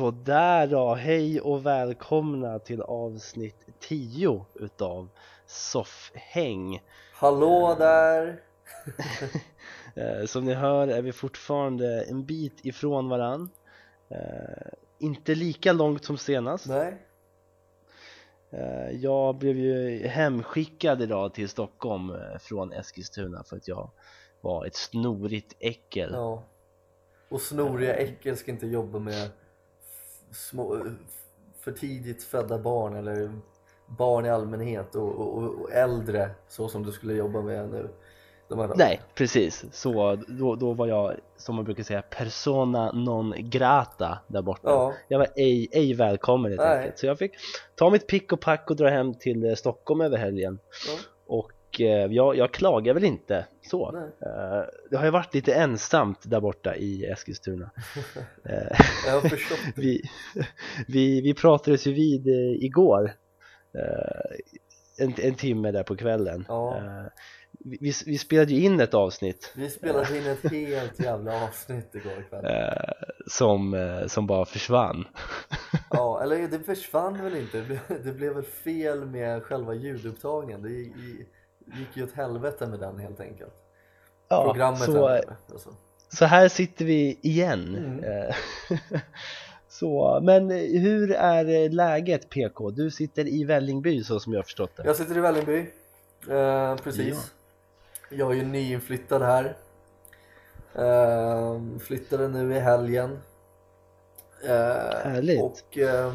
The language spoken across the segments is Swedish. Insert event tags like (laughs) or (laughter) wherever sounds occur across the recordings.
Sådär då, hej och välkomna till avsnitt 10 utav Soffhäng. Hallå där! (laughs) Eh, Som ni hör är vi fortfarande en bit ifrån varann. Eh, Inte lika långt som senast. Nej, Eh, Jag blev ju hemskickad idag till Stockholm eh, från Eskilstuna för att jag var ett snorigt äckel. Ja. Och snoriga äckel ska inte jobba med små, för tidigt födda barn eller barn i allmänhet och, och, och äldre så som du skulle jobba med nu. Nej, precis. Så då, då var jag, som man brukar säga, persona non grata där borta. Ja, Jag var ej, ej välkommen helt Nej. enkelt. Så jag fick ta mitt pick och pack och dra hem till Stockholm över helgen. ja, Och jag, jag klagar väl inte så. nej. Eh, det har ju varit lite ensamt där borta i Eskilstuna. (laughs) Eh, Jag har förstått det. vi, vi, vi pratades ju vid eh, igår. Eh, en, en timme där på kvällen. Ja. Eh, vi, vi, spelade ju in ett avsnitt Vi spelade in ett helt jävla avsnitt igår kväll. eh, som, eh, som bara försvann. (laughs) Ja, eller det försvann väl inte? Det blev, det blev väl fel med själva ljudupptagningen. Det gick, ju åt helvete med den helt enkelt. Ja, Programmet så, ändrade, alltså. så här sitter vi igen. Mm. Eh, (laughs) så, men hur är läget PK? Du sitter i Vällingby så som jag förstått det. Jag sitter i Vällingby, eh, precis. Jag är ju nyinflyttad här. Eh, flyttade nu i helgen. Eh, Härligt. Och eh,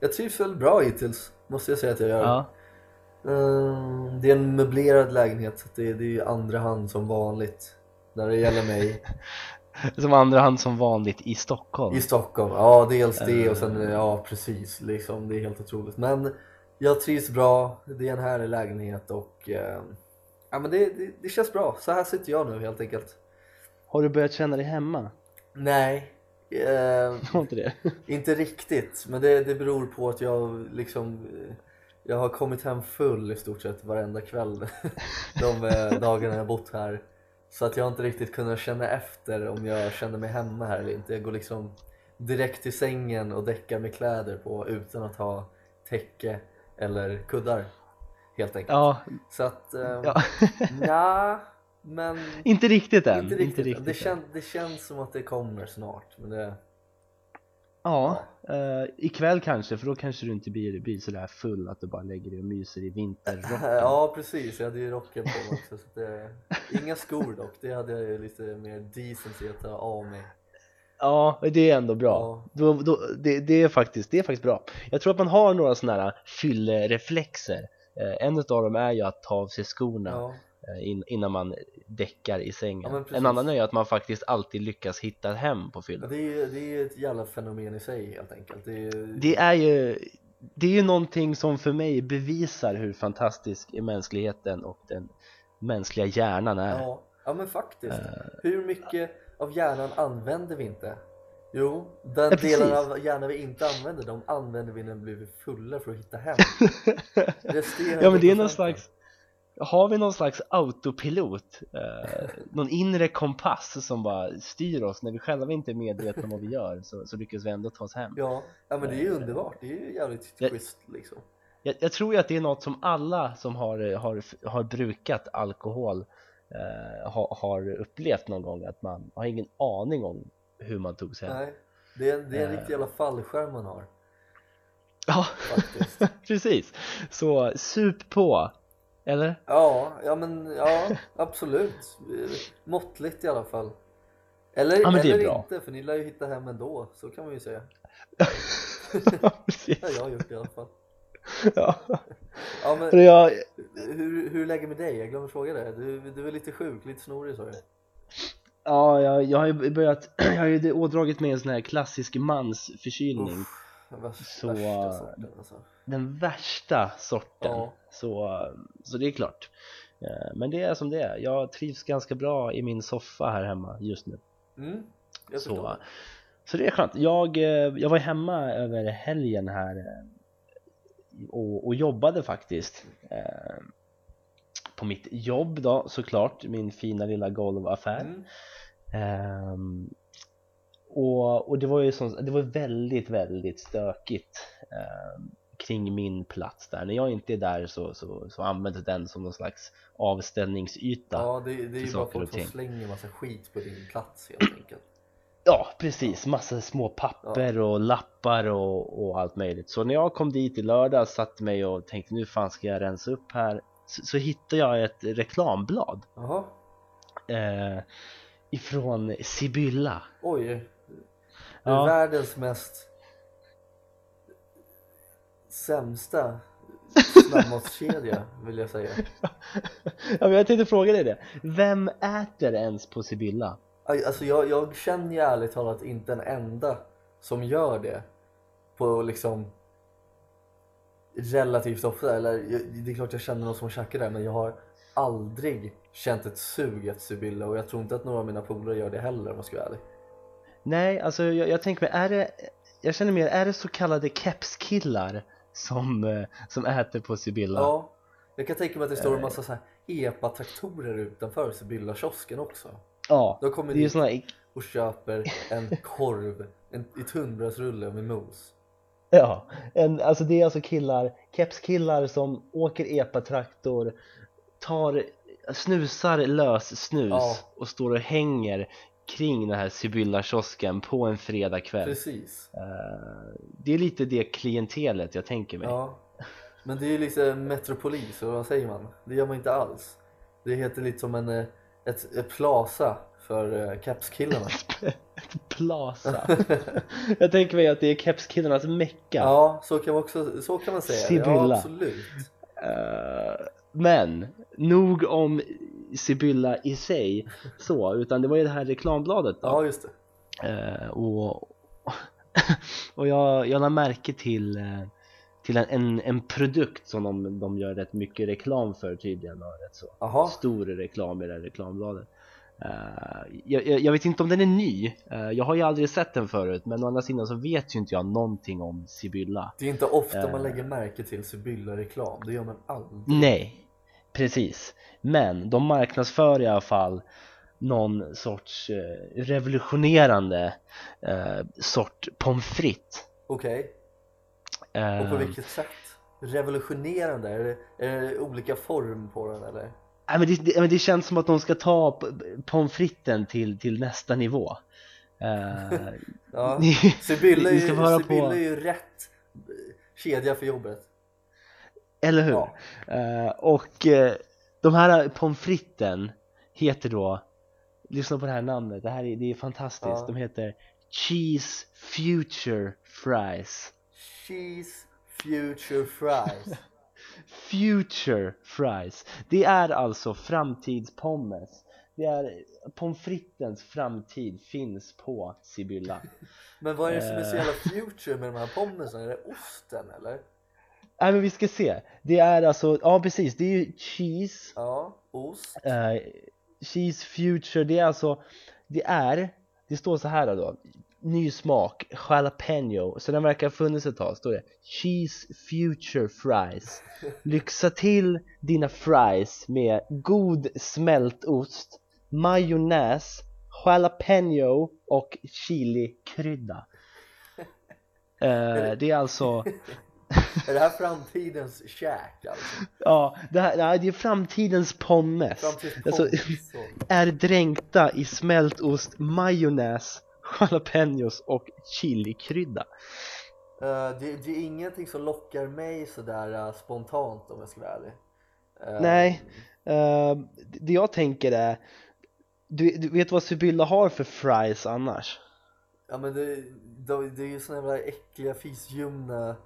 jag trivs väl bra hittills, måste jag säga att jag gör. Ja, det är en möblerad lägenhet, så det, det är ju andra hand som vanligt när det gäller mig. (laughs) som andra hand som vanligt i Stockholm. I Stockholm, ja dels det och Eh. sen, ja precis, liksom, det är helt otroligt. Men jag trivs bra, det är en härlig lägenhet och eh, ja, men det, det, det känns bra. Så här sitter jag nu helt enkelt. Har du börjat känna dig hemma? Nej, eh, (laughs) inte det? inte riktigt, men det, det beror på att jag liksom eh, jag har kommit hem full i stort sett varenda kväll (laughs) de eh, dagarna jag bott här. Så att jag har inte riktigt kunnat känna efter om jag känner mig hemma här eller inte. Jag går liksom direkt till sängen och däckar med kläder på utan att ha täcke eller kuddar. Helt enkelt. Ja, Så att, eh, ja. (laughs) nja, men inte riktigt än. inte riktigt. riktigt det, än. kän, det känns som att det kommer snart. Men det, Ja, eh, ikväll kanske, för då kanske du inte blir, blir sådär full att du bara lägger dig och myser i vinterrocken. (laughs) Ja precis, jag hade ju rocken på mig också så det, Inga skor dock, det hade jag ju lite mer decency att ta av mig Ja, det är ändå bra. Ja. Då, då, det, det, är faktiskt, det är faktiskt bra. Jag tror att man har några sådana här fyllereflexer. Eh, en av dem är ju att ta av sig skorna ja. Eh, in, innan man däckar i Ja, sängen. precis. en annan är att man faktiskt alltid lyckas hitta hem på fyllan. det är det är ett jävla fenomen i sig helt enkelt det är ju, Det är ju det är ju någonting som för mig bevisar hur fantastisk mänskligheten och den mänskliga hjärnan är. ja, ja men faktiskt Eh. Hur mycket av hjärnan använder vi inte? Jo, den Ja, delen av hjärnan vi inte använder de använder vi när vi blir fulla för att hitta hem (laughs) Ja men det är någon slags Har vi någon slags autopilot? Eh, (laughs) någon inre kompass som bara styr oss när vi själva inte är medvetna om vad vi gör så, så lyckas vi ändå ta oss hem? Ja, ja men det är ju underbart, det är ju jävligt schysst liksom. Jag, jag tror ju att det är något som alla som har, har, har brukat alkohol eh, har, har upplevt någon gång att man har ingen aning om hur man tog sig hem. Nej, det är, det är en Eh. riktig jävla fallskärm man har. Ja, (laughs) precis. Så sup på, eller? Ja, ja men ja, (laughs) absolut. Måttligt i alla fall. Eller, Ja, eller inte, för ni lär ju hitta hem ändå, så kan man ju säga. (laughs) Ja, precis Det har jag gjort i alla fall. (laughs) ja. Ja, men jag, hur, hur är läget med dig? Jag glömde fråga det. Du, du är lite sjuk, lite snorig sa du. Ja, jag, jag har ju börjat, (clears throat) jag har ju ådragit mig en sån här klassisk mansförkylning Uff, den värsta, Så, värsta sorten alltså. Den värsta sorten. Ja. så, så det är klart. Eh, Men det är som det är, jag trivs ganska bra i min soffa här hemma just nu. Mm, jag Så, så det är skönt, jag, eh, jag var hemma över helgen här eh, och, och jobbade faktiskt På mitt jobb då såklart, min fina lilla golvaffär. Mm. Och, och det var ju som, det var väldigt, väldigt stökigt eh, kring min plats där. När jag inte är där så, så, så används den som någon slags avställningsyta. Ja, det, det är ju bara folk som slänger massa skit på din plats helt (clears throat) enkelt. Ja, precis. Massa små papper och lappar och, och allt möjligt. Så när jag kom dit i lördag satte mig och tänkte nu fan ska jag rensa upp här så, så hittade jag ett reklamblad Jaha, eh, ifrån Sibylla. oj. Ja. världens mest sämsta snabbmatskedja vill jag säga. ja, men jag tänkte fråga dig det. Vem äter ens på Sibylla? Alltså jag, jag känner ju ärligt talat inte en enda som gör det på liksom relativt ofta. Eller det är klart jag känner någon som käkar där men jag har aldrig känt ett sug efter Sibylla och jag tror inte att några av mina polare gör det heller om jag ska vara ärlig. Nej, alltså jag, jag tänker mig, är det, jag känner mer, är det så kallade kepskillar som, eh, som äter på Sibylla? Ja, jag kan tänka mig att det står en massa så här epa-traktorer utanför Sibylla-kiosken också. Ja, De kommer det är ju dit såna, och köper en (laughs) korv, en, i tunnbrödsrulle med mos. ja, en, alltså det är alltså killar, kepskillar som åker epa-traktor, tar, snusar lös snus Ja. och står och hänger kring den här Sibylla-kiosken på en fredagkväll. Precis. Eh, det är lite det klientelet jag tänker mig. Ja. Men det är ju lite metropolis, och vad säger man? Det gör man inte alls. Det heter lite som en, eh, ett, ett plaza för uh, kepskillarna. (laughs) Plaza. (laughs) jag tänker mig att det är kepskillarnas mecka. Ja, så kan man också så kan man säga. Ja, Sibylla. absolut. Eh, men nog om Sibylla i sig så, utan det var ju det här reklambladet då. Ja, just det. Eh, och (laughs) och jag, jag lade märke till, eh, till en, en, en produkt som de, de gör rätt mycket reklam för tydligen och rätt så Jaha. stor reklam i det här reklambladet. Eh, jag, jag, vet inte om den är ny, Eh, jag har ju aldrig sett den förut men å andra sidan så vet ju inte jag någonting om Sibylla. Det är inte ofta Eh. man lägger märke till Sibylla-reklam. Det gör man aldrig. Nej, precis. Men de marknadsför i alla fall någon sorts eh, revolutionerande eh, sort pommes frites. Okej. Eh, Och på vilket sätt? Revolutionerande? Är det, är det olika form på den eller? nej, men det, det, det känns som att de ska ta pommes fritesen till, till nästa nivå. Eh, (laughs) Ja. Sibylla är, ju, Sibylla är ju rätt eh, kedja för jobbet. Eller hur? Ja. Eh, och eh, de här pommes fritesen heter då, lyssna på det här namnet, det här är, det är fantastiskt, Ja. de heter Cheese Future Fries Cheese future fries. (laughs) Future Fries Det är alltså framtidspommes Det är pommes fritens framtid finns på Sibylla (laughs) Men vad är det som är så Eh. jävla future med de här pommesen? Är det osten eller? Nej men vi ska se. Det är alltså, ja precis, det är ju cheese. Ja, ost. eh, Cheese Future, det är alltså Det är, det står så här då. Ny smak, jalapeno. Så den verkar ha funnits ett tag, står det Cheese Future Fries. (laughs) Lyxa till dina fries med god smältost Majonnäs Jalapeno och chilikrydda. (laughs) Eh, Det är alltså Är det här framtidens käk alltså? Ja, det, här, det är framtidens pommes Framtidens Alltså, pommes, så. är dränkta i smältost, majonnäs, jalapenos och chilikrydda. Eh, det, det är ingenting som lockar mig sådär uh, spontant om jag ska vara ärlig. Eh, Nej. Eh, det jag tänker är, du, du vet vad Sibylla har för fries annars? Ja men det, det, det är ju såna jävla äckliga fisljumna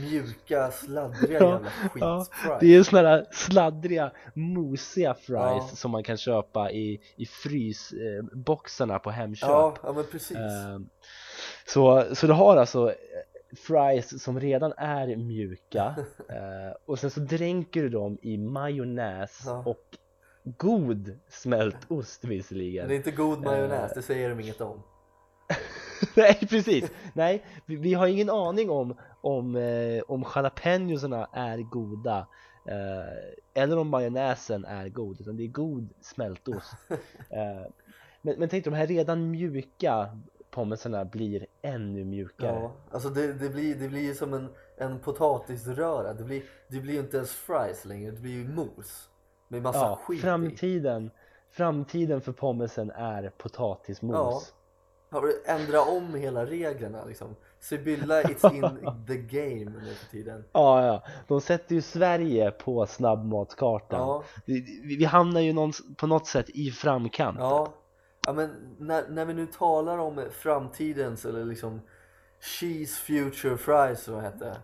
mjuka sladdriga Ja, jävla ja, skitfries. Det är såna där sladdriga, mosiga fries Ja. som man kan köpa i, i frysboxarna på Hemköp. ja, ja men precis. Eh, så, så du har alltså eh, fries som redan är mjuka (laughs) eh, och sen så dränker du dem i majonnäs Ja. och god smältost Men det är visserligen. inte god majonnäs, eh, det säger de inget om. (laughs) Nej precis, nej vi, vi har ingen aning om om, eh, om jalapenosarna är goda eh, eller om majonnäsen är god utan det är god smältost. (laughs) Eh, Men, men tänk de här redan mjuka pommesarna blir ännu mjukare. Ja, alltså det, det blir det blir som en, en potatisröra. Det blir, det blir inte ens fries längre, det blir ju mos. Med massa Ja, skit i. framtiden, framtiden för pommesen är potatismos. Har du ändrat om hela reglerna liksom? Sibylla it's in (laughs) the game nu för tiden. Ja, ja. De sätter ju Sverige på snabbmatskartan. Ja, Vi, vi hamnar ju någon, på något sätt i framkant. ja. ja men när, när vi nu talar om framtidens eller liksom Cheese Future Fries som det hette.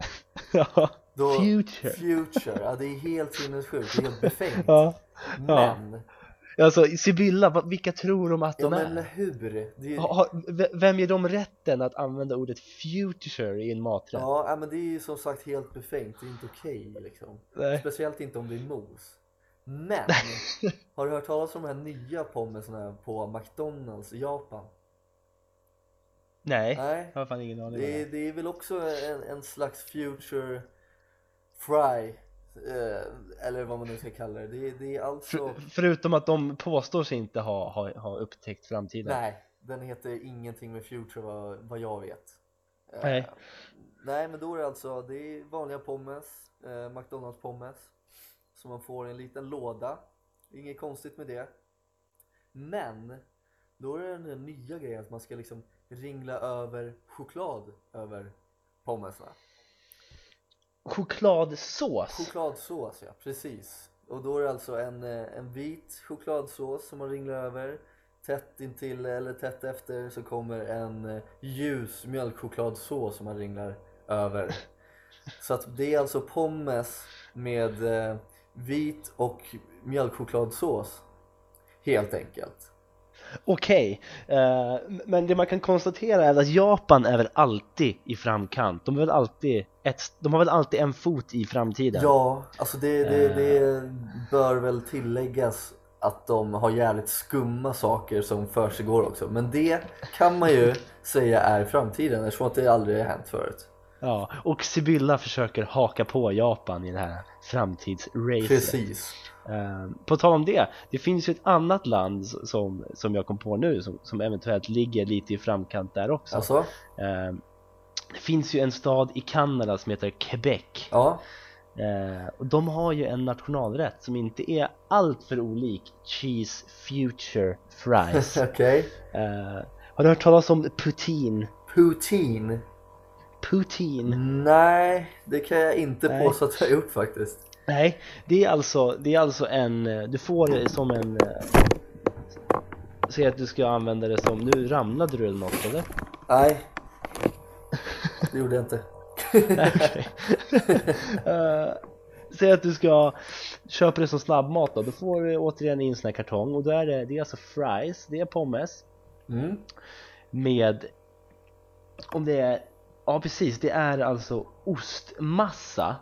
(laughs) Ja. Då, Future. Future, ja det är helt sinnessjukt, det är helt (laughs) befängt. Ja. Men, Alltså Sibylla, vilka tror de att ja de men är? hur? Det är, Ha- Vem ger dem rätten att använda ordet future i en maträtt? ja, men det är ju som sagt helt befängt, det är inte okej liksom. Nej. Speciellt inte om det är mos. Men, (laughs) har du hört talas om de här nya pommesarna på McDonalds i Japan? Nej, Nej, jag har fan ingen aning. det är, det är väl också en, en slags future fry, eller vad man nu ska kalla det. Det, det är alltså, För, förutom att de påstår sig inte ha, ha, ha upptäckt framtiden. nej, den heter ingenting med future vad, vad jag vet. Eh, Nej. Nej, men då är det alltså, det är vanliga pommes, eh, McDonalds pommes, som man får i en liten låda. Inget konstigt med det. Men, då är det den här nya grejen att man ska liksom ringla över choklad över pommesarna. Chokladsås? Chokladsås, ja precis. Och då är det alltså en, eh, en vit chokladsås som man ringlar över. Tätt intill eller tätt efter så kommer en eh, ljus mjölkchokladsås som man ringlar över. Så att det är alltså pommes med eh, vit och mjölkchokladsås. Helt enkelt. Okej, eh, men det man kan konstatera är att Japan är väl alltid i framkant. De, är väl alltid ett, de har väl alltid en fot i framtiden? Ja, alltså det, det, Eh. det bör väl tilläggas att de har jävligt skumma saker som försiggår också. Men det kan man ju (laughs) säga är framtiden eftersom att det aldrig har hänt förut. Ja, och Sibylla försöker haka på Japan i det här framtidsracet. Precis. Eh, på tal om det, det finns ju ett annat land som, som jag kom på nu som, som eventuellt ligger lite i framkant där också. Alltså, Eh, det finns ju en stad i Kanada som heter Quebec ja. eh, och de har ju en nationalrätt som inte är allt för olik Cheese Future Fries. (laughs) Okej. eh, har du hört talas om poutine? Poutine. Poutine? Nej, det kan jag inte Nej. påstå att jag har gjort faktiskt. Nej, det är alltså, det är alltså en, du får det som en eh, Säg att du ska använda det som, nu ramlade du eller något eller? Nej. (laughs) Det gjorde jag inte. Nej. (laughs) Eh, Säg att du ska köpa det som snabbmat då, då får du återigen in en sån här kartong och då är det, det är alltså fries, det är pommes Mm. med om det är, ja precis, det är alltså ostmassa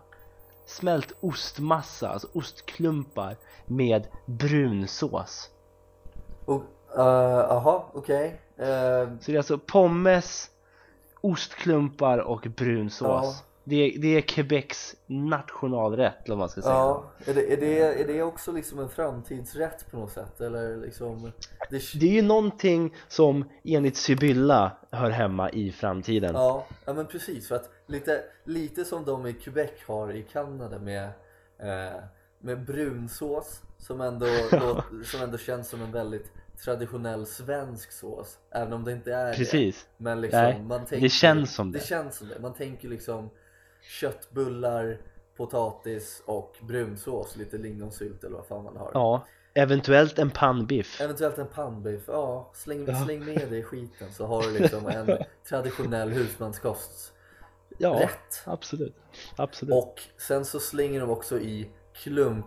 smält ostmassa, alltså ostklumpar med brunsås Och, eh, aha, okej. Eh, Så det är alltså pommes, ostklumpar och brunsås Ja. Det, är, det är Quebecs nationalrätt eller man ska säga Ja, är det, är, det, är det också liksom en framtidsrätt på något sätt? Eller liksom det, Det är ju någonting som enligt Sibylla hör hemma i framtiden ja, ja men precis för att lite, lite som de i Quebec har i Kanada med, eh, med brunsås som ändå, (laughs) låt, som ändå känns som en väldigt traditionell svensk sås även om det inte är det Precis, men liksom, Nej, man det känns som det det. känns som det, man tänker liksom köttbullar, potatis och brunsås, lite lingonsylt eller vad fan man har. Ja Eventuellt en pannbiff. Eventuellt en pannbiff, ja. Släng, Ja. släng med i skiten så har du liksom en (laughs) traditionell husmanskost Ja, rätt. absolut. Absolut. Och sen så slänger de också i klump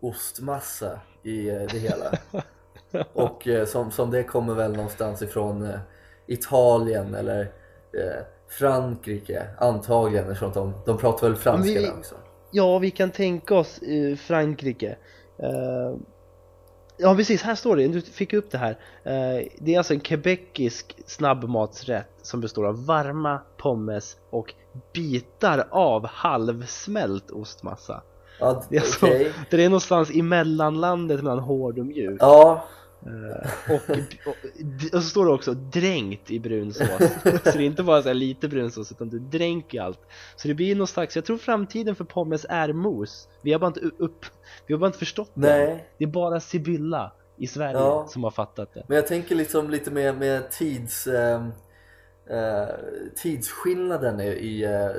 ostmassa i eh, det hela. (laughs) Och eh, som, som det kommer väl någonstans ifrån eh, Italien eller Frankrike antagligen eftersom de, de pratar väl franska vi- där också. Ja, vi kan tänka oss eh, Frankrike. Eh, Ja precis, här står det, du fick upp det här. Eh, Det är alltså en quebecisk snabbmatsrätt som består av varma pommes och bitar av halvsmält ostmassa. Ja, Det är så- okej. Det är någonstans i mellanlandet mellan hård och mjuk. Ja, och, och, och så står det också dränkt i brunsås (laughs) Så det är inte bara så här lite brunsås utan du dränker allt. Så det blir någon slags, jag tror framtiden för pommes är mos. Vi har bara inte upp, vi har bara inte förstått det. Nej, Det är bara Sibylla i Sverige Ja. som har fattat det. Men jag tänker liksom lite med, med tids, eh, eh, tidsskillnaden i, i, eh,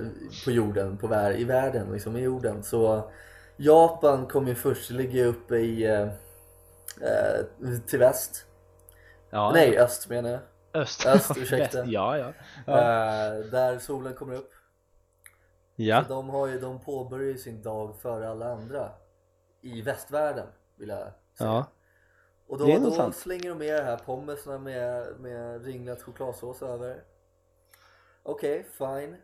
på jorden, på vär, i världen, liksom i jorden. Så Japan kom ju först, det ligger uppe i eh, eh, till väst. ja, Nej, öst menar jag. öst, öst, (laughs) ursäkta. Väst, Ja, ja Ja, Eh, där solen kommer upp. ja. Så de, har ju, de påbörjar ju sin dag före alla andra i västvärlden vill jag säga. ja. Och då, då slänger de med det här pommesna med, med ringlat chokladsås över. Okej, fine.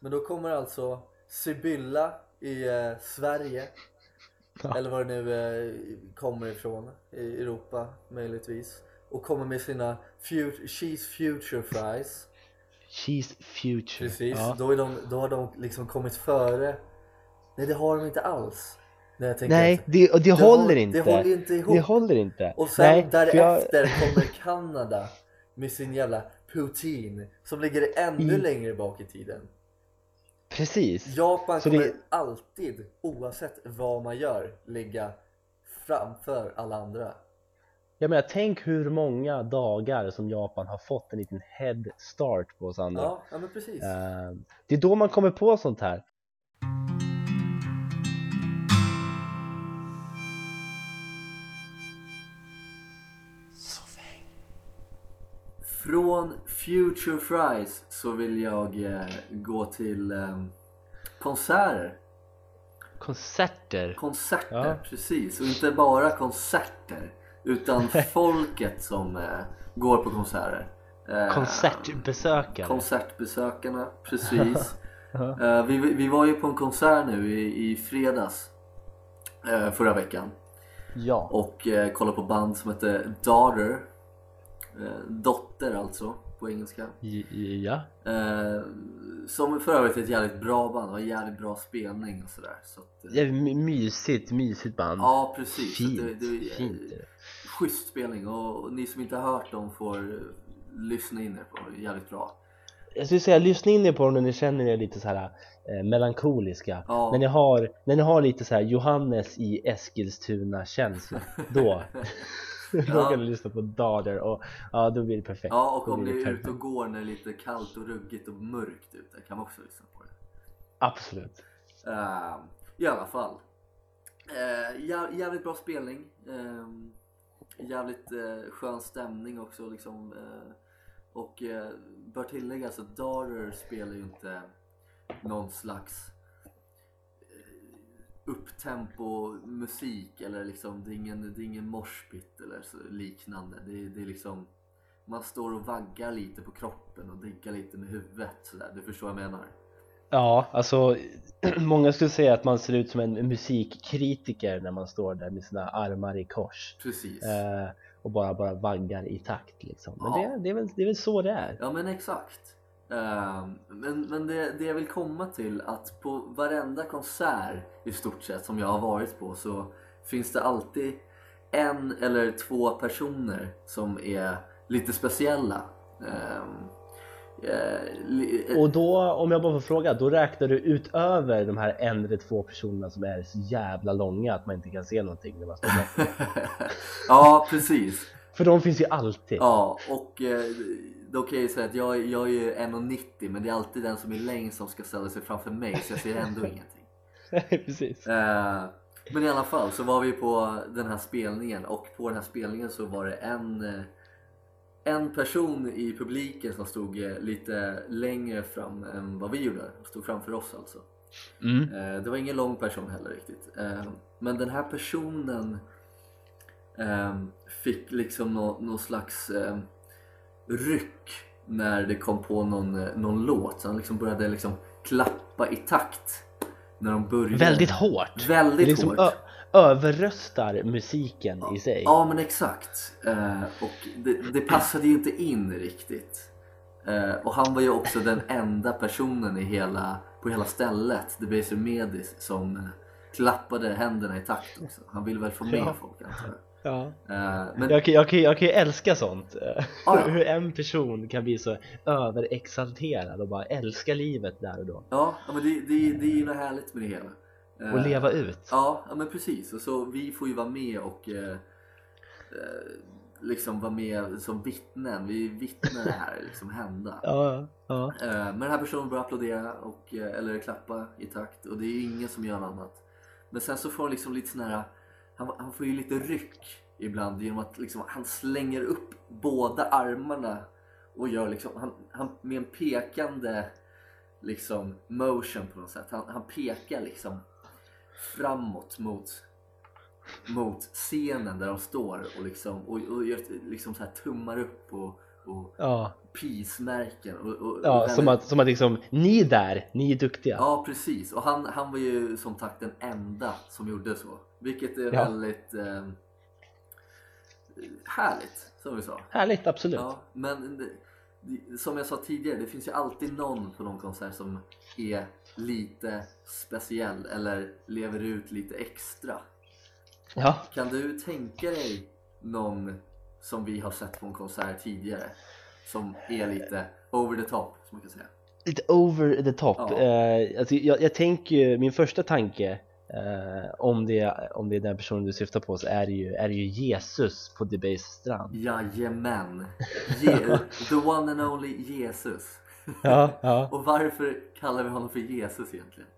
Men då kommer alltså Sibylla i eh, Sverige Ja. eller var det nu eh, kommer ifrån i Europa möjligtvis. Och kommer med sina fut- cheese future fries. Cheese future. Precis, ja. då, är de, då har de liksom kommit före. Nej det har de inte alls. Nej, efter. det, det, Det håller håll- inte. Det håller inte ihop. Det håller inte. Och sen Nej, för jag- därefter kommer Kanada med sin jävla poutine som ligger ännu I- längre bak i tiden Precis. Japan Så kommer det- alltid, oavsett vad man gör, ligga framför alla andra. Jag menar, tänk hur många dagar som Japan har fått en liten head start på oss andra. Ja, ja men precis. Eh, Det är då man kommer på sånt här. Från Future Fries så vill jag eh, gå till eh, konserter Konserter Konserter, Ja. precis. Och inte bara konserter. Utan (laughs) folket som eh, går på konserter. Eh, Konsertbesökare Konsertbesökarna, precis. (laughs) Eh, vi, vi var ju på en konsert nu i, i fredags. Eh, förra veckan. Ja, Och eh, kollade på band som heter Daughter. Eh, dotter alltså, på engelska. Ja. Eh, som för övrigt är ett jävligt bra band, har jävligt bra spelning och sådär. Så att, eh, Det mysigt, mysigt band Ja precis, Fint, det, det, fint är det. schysst spelning och, och ni som inte har hört dem får eh, lyssna in er på det, jävligt bra. Jag skulle säga, lyssna in er på dem när ni känner er lite så här eh, melankoliska Ja. när, ni har, när ni har lite så här Johannes i Eskilstuna känsla Då, då (laughs) Ja. kan du lyssna på Daughter och ja, då blir det perfekt Ja och om ni är ute och går när det är lite kallt och ruggigt och mörkt ute kan man också lyssna på det. Absolut Eh, I alla fall. Uh, jä- jävligt bra spelning. Eh, jävligt eh, skön stämning också liksom. eh, och uh, bör tilläggas att Daughter spelar ju inte någon slags upptempo musik eller liksom det är ingen, det är ingen moshpit eller så, liknande. Det, är- det är liksom man står och vaggar lite på kroppen och diggar lite med huvudet sådär. Du förstår vad jag menar? Ja, alltså (clears throat) många skulle säga att man ser ut som en musikkritiker när man står där med sina armar i kors Precis. eh, och bara, bara vaggar i takt liksom. Men Ja. det, det, är väl, det är väl så det är. Ja men exakt. Ehm, men men det, det jag vill komma till att på varenda konsert i stort sett som jag har varit på så finns det alltid en eller två personer som är lite speciella. Eh, li- Och då, om jag bara får fråga, då räknar du utöver de här en eller två personerna som är så jävla långa att man inte kan se någonting när man står (laughs) ja precis. För de finns ju alltid. Ja och eh, då kan jag ju säga att jag, jag är ju 1,90 men det är alltid den som är längst som ska ställa sig framför mig så jag ser ändå (laughs) ingenting. Precis. Eh, men i alla fall så var vi på den här spelningen och på den här spelningen så var det en, eh, en person i publiken som stod eh, lite längre fram än vad vi gjorde. Stod framför oss alltså. Mm. Eh, det var ingen lång person heller riktigt. Men den här personen fick liksom nå, någon slags ryck när det kom på någon, eh, någon låt. Så han liksom började liksom klappa i takt när de började. Väldigt hårt. Väldigt liksom hårt. överröstar musiken i sig. Ja men exakt. Eh, och det, det passade ju inte in riktigt. Eh, och han var ju också den (laughs) enda personen i hela, på hela stället, The Baser Medis, som eh, klappade händerna i takt också. Han ville väl få med Ja. folk antar jag. Ja. Eh, men Jag kan, jag, jag kan ju älska sånt. Ja, ja. (laughs) Hur en person kan bli så överexalterad och bara älska livet där och då. ja, men det, det, det är ju något härligt med det hela. Eh, Och leva ut. Ja, men precis. Och så vi får ju vara med och eh, eh, liksom vara med som vittnen. Vi vittnar det här liksom hända. (laughs) Ja, ja. Eh, Men den här personen börjar applådera och, eh, eller klappa i takt och det är ingen som gör något annat. Men sen så får han liksom lite sån här, han, han får ju lite ryck ibland genom att liksom, han slänger upp båda armarna och gör liksom, han, han med en pekande liksom motion på något sätt. Han, han pekar liksom framåt mot, mot scenen där de står och liksom, och, och gör, liksom så här tummar upp och, och ja. peace-märken. Och, och, ja och som, att, som att liksom, ni där, ni är duktiga. Ja precis och han, han var ju som sagt den enda som gjorde så. Vilket är Ja. väldigt eh, härligt som vi sa. Härligt, absolut. Ja, men det, som jag sa tidigare, det finns ju alltid någon på någon konsert som är lite speciell eller lever ut lite extra. Ja. Kan du tänka dig någon som vi har sett på en konsert tidigare som är lite over the top som man kan säga? Lite over the top. Ja. Eh, alltså jag, jag tänker ju, min första tanke eh, om, det, om det är den personen du syftar på så är det ju, är det ju Jesus på Debase strand. Jajamän! (laughs) Je- the one and only Jesus. Ja, ja. (laughs) Och varför kallar vi honom för Jesus egentligen?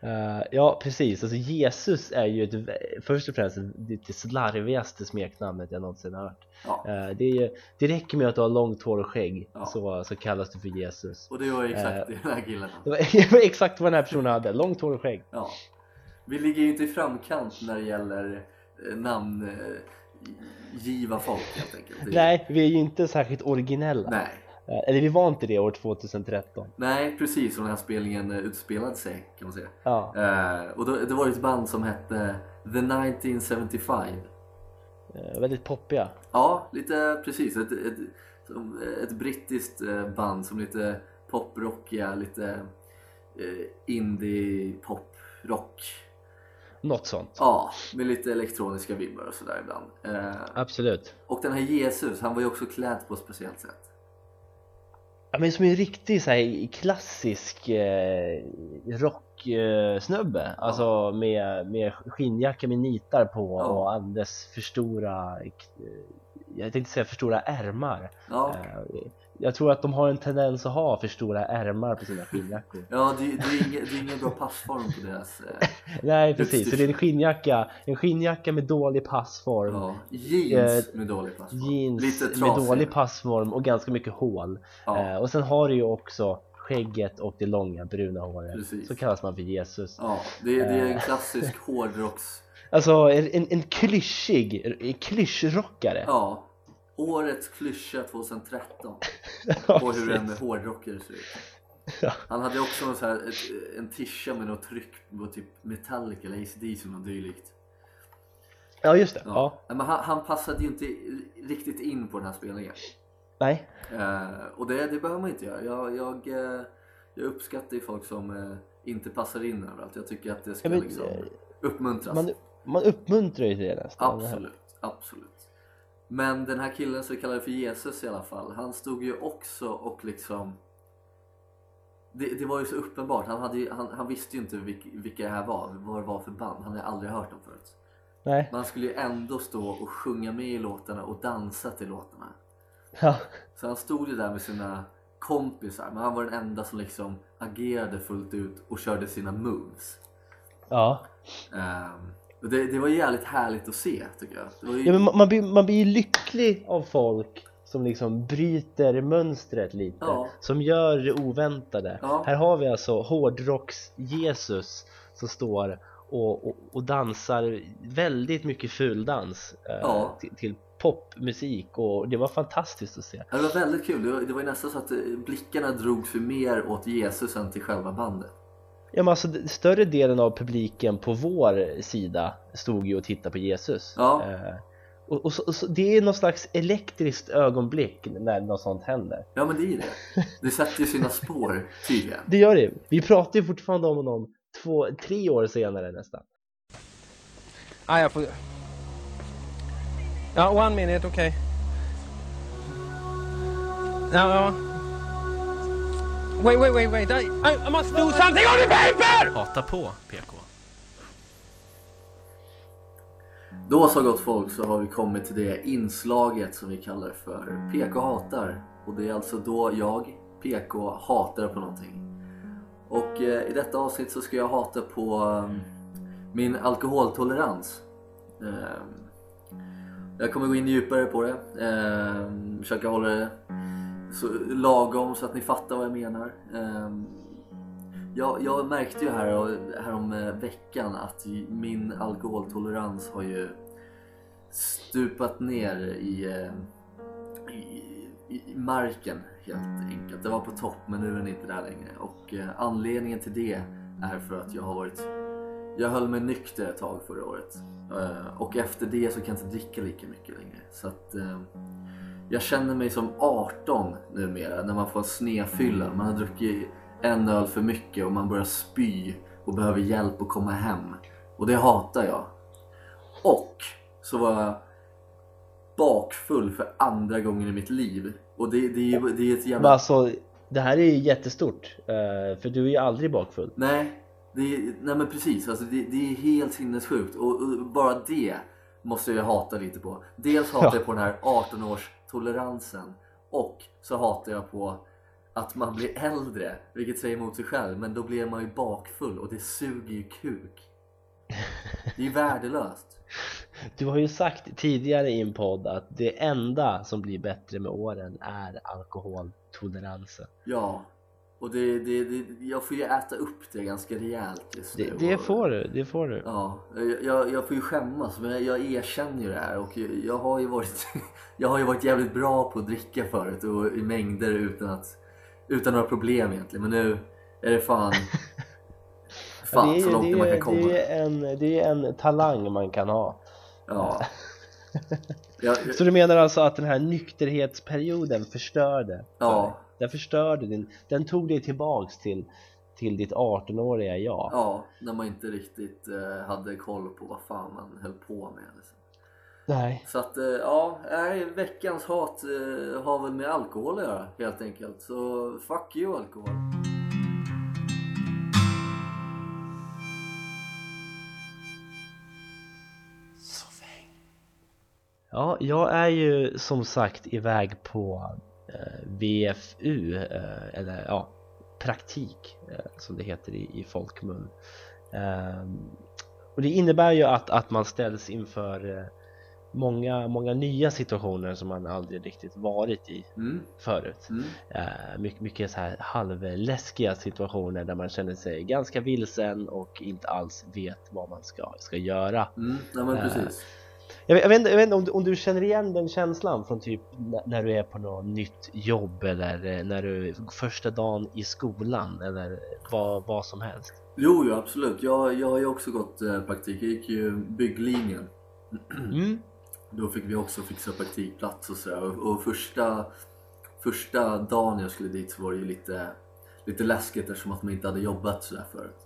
Eh, ja precis, alltså Jesus är ju ett, först och främst det, det slarvigaste smeknamnet jag någonsin har hört. Ja, Eh, det, är, ju- det räcker med att du har långt hår och skägg Ja. så, så kallas du för Jesus. och det var exakt Eh. det den här killen det var (laughs) exakt vad den här personen hade, långt hår och skägg. Ja. Vi ligger ju inte i framkant när det gäller eh, namn giva folk helt enkelt. Nej, vi är ju inte särskilt originella. Nej. Eh, Eller vi var inte det år 2013. Nej, precis som den här spelningen eh, utspelade sig kan man säga. Ja, och då, det var ju ett band som hette The 1975. eh, väldigt poppiga. Ja, lite precis. Ett, ett, ett brittiskt band som lite poprockiga, lite eh, indie poprock. Något sånt. Ja, med lite elektroniska vibbar och sådär ibland. Eh, Absolut. och den här Jesus, han var ju också klädd på ett speciellt sätt. Ja, men som en riktig så här, klassisk eh, rocksnubbe. Alltså med, med skinnjacka med nitar på Ja. och alldeles för stora, eh, jag tänkte säga för stora ärmar. Ja, Eh, jag tror att de har en tendens att ha för stora ärmar på sina skinnjackor. ja det, det, är ingen, det är ingen bra passform på deras... Eh, (laughs) Nej precis, så det är en skinnjacka, en skinnjacka med dålig passform. ja, jeans med dålig passform. Eh, Jeans Lite med dålig passform och ganska mycket hål. Ja, Eh, och sen har du ju också skägget och det långa bruna håret. Precis. Så kallas man för Jesus. ja det, det är en Eh. klassisk (laughs) hårdrocks... Alltså en, en, en klyschig, en klyschrockare. Ja, årets klyscha 2013. (laughs) Ja, på hur en hårdrockare ser ut. Ja. Han hade också någon så här, ett, en tisha med något tryck på typ Metallica eller ACDC eller något dylikt. ja just det. Ja. Ja. Men han, han passade ju inte riktigt in på den här spelningen. Nej. Eh, och det, det behöver man inte göra. Jag, jag, eh, jag uppskattar ju folk som eh, inte passar in överallt. Jag tycker att det ska Ja, men, liksom eh, uppmuntras. Man, man uppmuntrar ju till det nästan. Absolut, absolut. Men den här killen som vi kallar för Jesus i alla fall, han stod ju också och liksom det, det var ju så uppenbart, han, hade ju, han, han visste ju inte vilka, vilka det här var, vad det var för band, han hade aldrig hört dem förut. Nej. Men han skulle ju ändå stå och sjunga med i låtarna och dansa till låtarna. Ja. Så han stod ju där med sina kompisar, men han var den enda som liksom agerade fullt ut och körde sina moves. Ja. Och det, det var jävligt härligt att se tycker jag. Ju, ja men man, man, blir, man blir ju lycklig av folk som liksom bryter mönstret lite. Ja. Som gör det oväntade. Ja. Här har vi alltså hårdrocks-Jesus som står och, och, och dansar väldigt mycket fuldans eh, Ja. till, till popmusik och det var fantastiskt att se. Ja, det var väldigt kul. Det var, det var nästan så att eh, blickarna drogs för mer åt Jesus än till själva bandet. Ja men alltså större delen av publiken på vår sida stod ju och tittade på Jesus. Ja. Eh, och, och, så, och så, det är någon slags elektriskt ögonblick när något sånt händer. Ja men det är ju det. Det sätter ju sina spår tydligen. Det gör det. Vi pratar ju fortfarande om honom två, tre år senare nästan. Ah, jag får... Ja, one minute, okej. Okay. Ja, ja. Wait, wait, wait, wait. I, I must do something on the paper! Hata på PK. Då så gott folk så har vi kommit till det inslaget som vi kallar för PK hatar. Och det är alltså då jag, PK, hatar på någonting. Och eh, i detta avsnitt så ska jag hata på um, min alkoholtolerans. Um, jag kommer gå in djupare på det. Um, försöka hålla det så lagom så att ni fattar vad jag menar. Ehm, jag, jag, märkte ju här, här om eh, veckan att min alkoholtolerans har ju stupat ner eh, i, i, i, marken helt enkelt. Det var på topp men nu är den inte där längre och eh, anledningen till det är för att jag har varit jag höll mig nykter ett tag förra året och efter det så kan jag inte dricka lika mycket längre. Så att, jag känner mig som 18 numera när man får snefylla. Man har druckit en öl för mycket och man börjar spy och behöver hjälp att komma hem. Och det hatar jag. Och så var jag bakfull för andra gången i mitt liv. Och det, det, det är ett jävla... Men alltså, det här är ju jättestort. Uh, för du är ju aldrig bakfull. Nej, det, nej men precis. Alltså, det, det är helt sinnessjukt. Och, och, bara det måste jag hata lite på. Dels hatar ja. jag på den här 18-års toleransen. Och så hatar jag på att man blir äldre, vilket säger emot sig själv, men då blir man ju bakfull och det suger ju kuk. Det är ju värdelöst. (laughs) Du har ju sagt tidigare i en podd att det enda som blir bättre med åren är alkoholtoleransen. Ja, och det, det, det, jag får ju äta upp det ganska rejält just nu. Det, det får du, det får du. Ja, jag, jag får ju skämmas men jag, jag erkänner ju det här och jag, jag, har ju varit, (laughs) jag har ju varit jävligt bra på att dricka förut och i mängder utan att utan några problem egentligen. Men nu är det fan, (laughs) fan det är, så långt det, man kan komma. Det är, en, det är en talang man kan ha. (laughs) Ja. Så du menar alltså att den här nykterhetsperioden förstörde? Ja. Den förstörde din, den tog dig tillbaks till, till ditt 18-åriga jag? Ja, när man inte riktigt eh, hade koll på vad fan man höll på med. Liksom. Nej. Så att, eh, ja, nej, veckans hat eh, har väl med alkohol att göra helt enkelt. Så fuck you alkohol. Ja, jag är ju som sagt iväg på VFU, eh, eller ja, praktik eh, som det heter i, i folkmun. Ehm, och det innebär ju att, att man ställs inför eh, många, många nya situationer som man aldrig riktigt varit i mm. förut. Mm. Uh, mycket, mycket så här halvläskiga situationer där man känner sig ganska vilsen och inte alls vet vad man ska, ska göra. Mm. Ja, men precis. Uh, jag vet, jag vet, inte, jag vet inte om, du, om du känner igen den känslan från typ när du är på något nytt jobb eller eh, när du första dagen i skolan eller vad, vad som helst. Jo, jo absolut. Jag, jag har ju också gått eh, praktik. Jag gick ju bygglinjen. (clears throat) Mm. Då fick vi också fixa praktikplats och sådär. Och, och första, första dagen jag skulle dit så var det ju lite, lite läskigt eftersom att man inte hade jobbat sådär förut.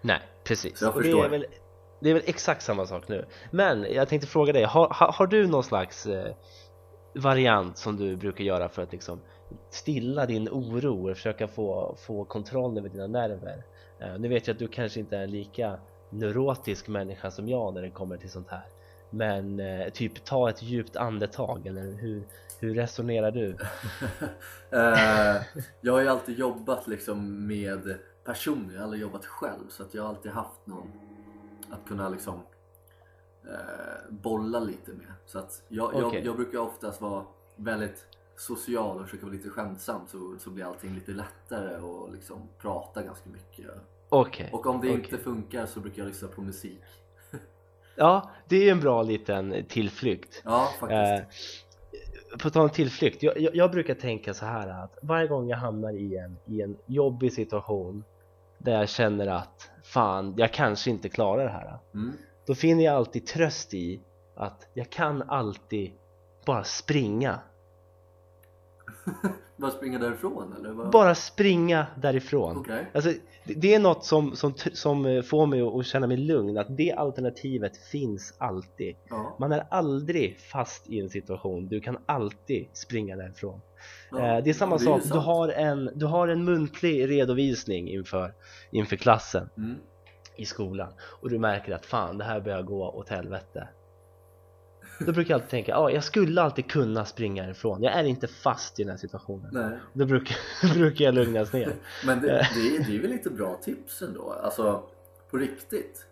Nej, precis. Så jag förstår det, är väl, exakt samma sak nu. Men jag tänkte fråga dig, har, har, har du någon slags eh, variant som du brukar göra för att liksom stilla din oro och försöka få, få kontroll över dina nerver? Eh, nu vet jag att du kanske inte är en lika neurotisk människa som jag när det kommer till sånt här. Men eh, typ ta ett djupt andetag eller hur, hur resonerar du? (laughs) eh, jag har ju alltid jobbat liksom med personer, jag har aldrig jobbat själv så att jag har alltid haft någon att kunna liksom eh, bolla lite med. Så att jag, okay. jag, jag, brukar oftast vara väldigt social och försöka vara lite skämtsam så, så blir allting lite lättare och liksom prata ganska mycket. Okay. Och om det okay. inte funkar så brukar jag lyssna på musik. Ja, det är en bra liten tillflykt. Ja, faktiskt. Eh, på tal om tillflykt, jag, jag, jag, brukar tänka så här att varje gång jag hamnar i en, i en jobbig situation där jag känner att fan, jag kanske inte klarar det här. Mm. Då finner jag alltid tröst i att jag kan alltid bara springa. (laughs) Bara springa därifrån eller? Vad? Bara springa därifrån Okej. Alltså, det, det är något som, som, som eh, får mig att, att känna mig lugn, att det alternativet finns alltid. Ja. Man är aldrig fast i en situation, du kan alltid springa därifrån. ja. Eh, det är samma ju sak, du har, en, du har en muntlig redovisning inför, inför klassen Mm. i skolan och du märker att fan, det här börjar gå åt helvete. Då brukar jag alltid tänka, ja, jag skulle alltid kunna springa ifrån. Jag är inte fast i den här situationen. Nej. Då brukar, (laughs) brukar jag lugnas ner. Men det, det, är, det är väl lite bra tips ändå? Alltså på riktigt.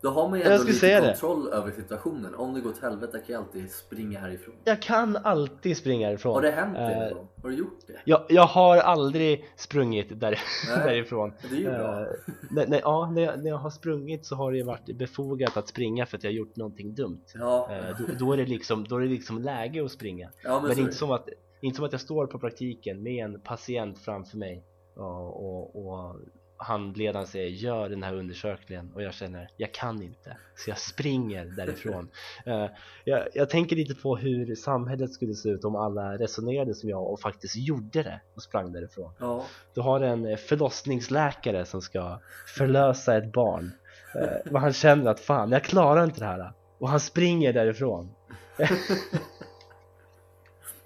Då har man ju ändå lite säga det. kontroll över situationen. Om det går åt helvete kan jag alltid springa härifrån. Jag kan alltid springa ifrån. Har det hänt dig Eh, någon? Har du gjort det? Jag, jag har aldrig sprungit där, Nej, (laughs) därifrån. Det är ju bra. Eh, nej, nej, ja, när, jag, när jag har sprungit så har det varit befogat att springa för att jag har gjort någonting dumt. Ja, Eh, då, då, är det liksom, då är det liksom läge att springa. ja men, Men så, inte som, att, inte som att jag står på praktiken med en patient framför mig och, och, och handledaren säger gör den här undersökningen och jag känner jag kan inte så jag springer därifrån. (laughs) Eh, jag, jag tänker lite på hur samhället skulle se ut om alla resonerade som jag och faktiskt gjorde det och sprang därifrån. ja. Du har en eh, förlossningsläkare som ska förlösa ett barn eh, och han känner att fan jag klarar inte det här och han springer därifrån. (laughs)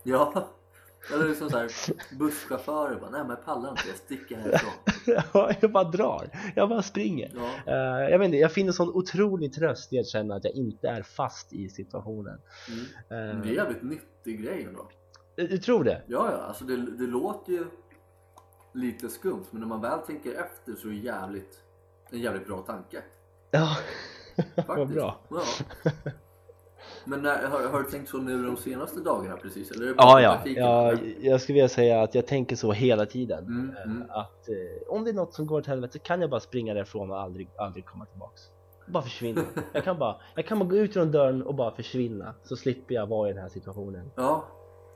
ja. Eller liksom såhär busschaufförer bara, nej men jag pallar inte, jag sticker härifrån. (laughs) Ja, jag bara drar, jag bara springer. Ja. Eh, jag vet inte, jag finner sån otrolig tröst i att känna att jag inte är fast i situationen. Mm. Eh, Men Det är en jävligt nyttig grej ändå. du, du tror det? Ja, ja, alltså det, det låter ju lite skumt men när man väl tänker efter så är det jävligt, en jävligt bra tanke. Ja, (laughs) vad bra. Ja. (laughs) Men när, har, har du tänkt så nu de senaste dagarna precis? Eller är det bara Ja, ja, ja, jag skulle vilja säga att jag tänker så hela tiden. Mm, Eh, mm. Att eh, om det är något som går åt helvete så kan jag bara springa därifrån och aldrig, aldrig komma tillbaks. Bara försvinna. Jag kan bara, jag kan bara gå ut genom dörren och bara försvinna så slipper jag vara i den här situationen. Ja.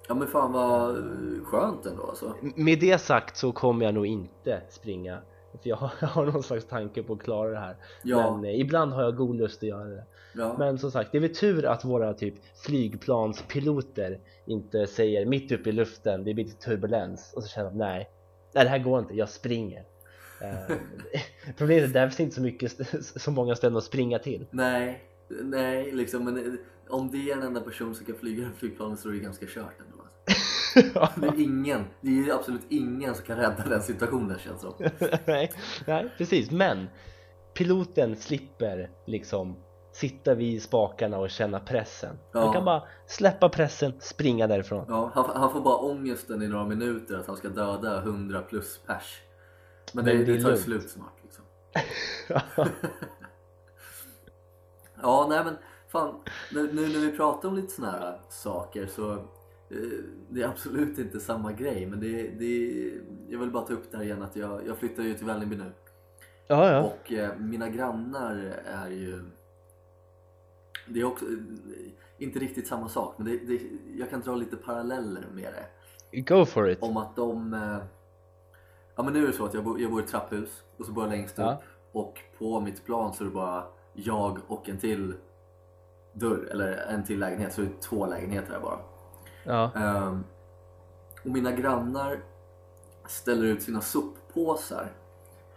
ja, men fan vad skönt ändå alltså. Med det sagt så kommer jag nog inte springa för jag har, (laughs) jag har någon slags tanke på att klara det här Ja, men eh, ibland har jag god lust att göra det ja. men som sagt det är väl tur att våra typ flygplanspiloter inte säger mitt uppe i luften det blir lite turbulens och så känner de nej nej det här går inte jag springer Eh, (laughs) problemet är att det finns inte så mycket (laughs) så många ställen att springa till Nej, nej liksom men eh, om det är en enda person som kan flyga en flygplan så är det ganska kört ändå. Alltså. (laughs) Det är ingen, det är absolut ingen som kan rädda den situationen känns som. nej, nej precis men piloten slipper liksom sitta vid spakarna och känna pressen Ja. han kan bara släppa pressen, springa därifrån Ja, han, han får bara ångesten i några minuter att han ska döda 100 plus pers. Men det, Men det är det tar ju lugnt. slut snart liksom. (laughs) (laughs) Ja, nej men fan, nu, nu när vi pratar om lite såna här saker så eh, det är absolut inte samma grej men det, det jag vill bara ta upp där igen att jag, jag flyttar ju till Vällingby nu ja, ja. och eh, mina grannar är ju det är också inte riktigt samma sak men det, det, jag kan dra lite paralleller med det go for it om att de eh, ja men nu är det så att jag bor, jag bor i ett trapphus och så bor jag längst upp Ja. och på mitt plan så är det bara jag och en till dörr eller en till lägenhet så det är två lägenheter här bara ja. Ehm, och mina grannar ställer ut sina soppåsar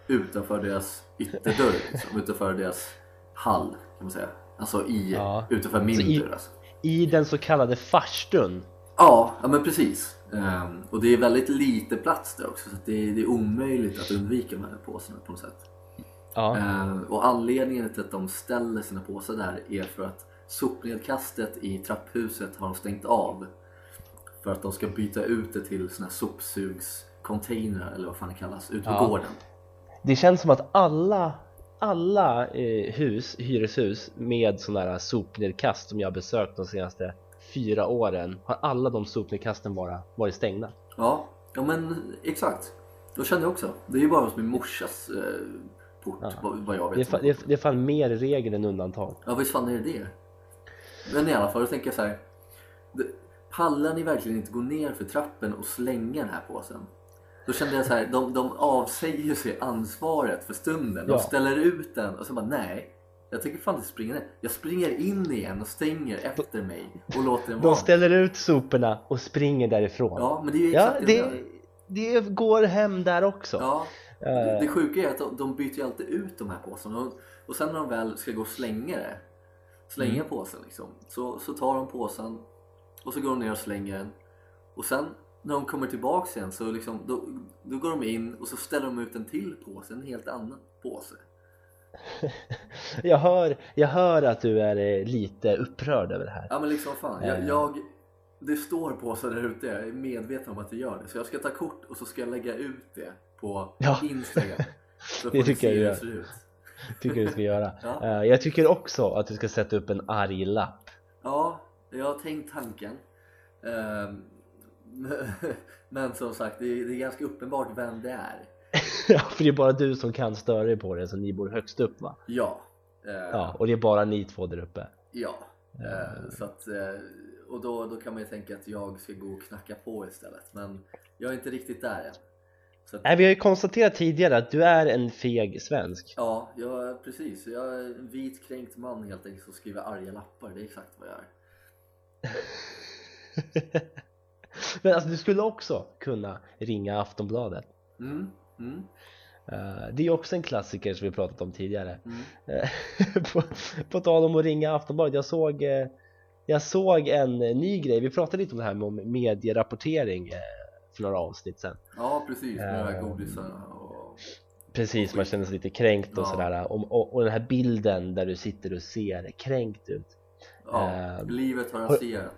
utanför deras ytterdörr, liksom, utanför deras hall kan man säga. Alltså i, Ja. utanför min Så i- dörr alltså. i den så kallade farstun Ja, ja men precis. Ehm, och det är väldigt lite plats där också så det, är, det är omöjligt att undvika de här påsarna på något sätt. ja. Ehm, och anledningen till att de ställer sina påsar där är för att sopnedkastet i trapphuset har de stängt av. För att de ska byta ut det till såna här sopsugscontainrar eller vad fan det kallas, ute på Ja. gården. Det känns som att alla alla eh, hus, hyreshus med sådana här sopnedkast som jag besökt de senaste fyra åren har alla de sopnedkasten bara varit stängda. Ja, ja men exakt. Då kände jag också. Det är ju bara hos min morsas eh, port Ja. vad, jag vet. Det är, fa- det, är, det är fan mer regel än undantag. Ja visst fan är det det. Men i alla fall, då tänker jag så här. Pallar ni verkligen inte gå ner för trappen och slänga den här påsen? Då kände jag så här, de, de avsäger sig ansvaret för stunden. De Ja. ställer ut den och så bara nej. Jag tänker fan inte springa ner. Jag springer in igen och stänger efter mig och låter den De vara. ställer ut soporna och springer därifrån. Ja, men det är ju Ja, exakt det, det, det går hem där också. Ja, Eh, det, det sjuka är att de, de byter ju alltid ut de här påsarna och, och sen när de väl ska gå och slänga det, slänga Mm. påsen liksom, så, så tar de påsen och så går de ner och slänger den och sen när de kommer tillbaks igen så liksom, då, då går de in och så ställer de ut en till påse, en helt annan påse. (laughs) jag, hör, jag hör att du är eh, lite upprörd över det här. Ja men liksom fan, jag, Eh. jag det står påsar där ute, jag är medveten om att det gör det så jag ska ta kort och så ska jag lägga ut det på Ja. Instagram. (laughs) Så Det tycker jag hur det ser ut. tycker du ska göra. (laughs) Ja. Eh, jag tycker också att du ska sätta upp en arg lapp. Ja, jag har tänkt tanken. (laughs) Men som sagt, det är, det är ganska uppenbart vem det är. (laughs) Ja, för det är bara du som kan störa dig på det, så ni bor högst upp va? Ja. Eh, Ja, och det är bara ni två där uppe. ja. Eh, så att, eh, och då, då kan man ju tänka att jag ska gå och knacka på istället. Men jag är inte riktigt där än. Så att, Nej, vi har ju konstaterat tidigare att du är en feg svensk. ja, jag, precis. Jag är en vit kränkt man helt enkelt som skriver arga lappar. Det är exakt vad jag är. (laughs) (laughs) Men alltså du skulle också kunna ringa Aftonbladet. Mm, mm, Eh, det är också en klassiker som vi pratat om tidigare. mm. Eh, (laughs) på, på tal om att ringa Aftonbladet, jag såg, eh, jag såg en ny grej, vi pratade lite om det här med medierapportering för några avsnitt sen. Ja, precis. Med de här godisarna och... Precis, man känner sig lite kränkt och Ja. sådär. Och, och, och den här bilden där du sitter och ser kränkt ut. Ja, Ehm, livet har raserat.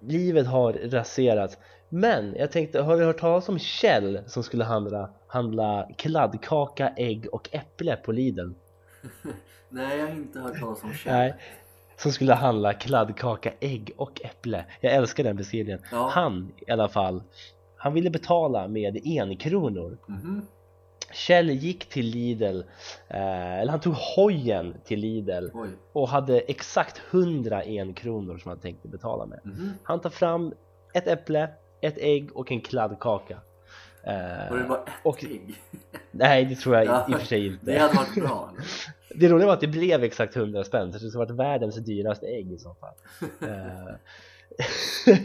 Livet har raserats. Men jag tänkte, har du hört talas om Kjell som skulle handla, handla kladdkaka, ägg och äpple på Lidl? (laughs) Nej, jag har inte hört talas om Kjell. Nej, som skulle handla kladdkaka, ägg och äpple. Jag älskar den beskrivningen. Ja. Han i alla fall, han ville betala med enkronor. Mhm. Kjell gick till Lidl, eh, eller han tog hojen till Lidl Oj. och hade exakt 100 enkronor som han tänkte betala med. Mhm. Han tar fram ett äpple, ett ägg och en kladdkaka. Eh, Var det bara ett och- ägg? Nej, det tror jag Ja, i och för sig inte. Det hade varit bra. (laughs) Det roliga var att det blev exakt 100 spänn, så det skulle varit världens dyraste ägg i så fall. Eh,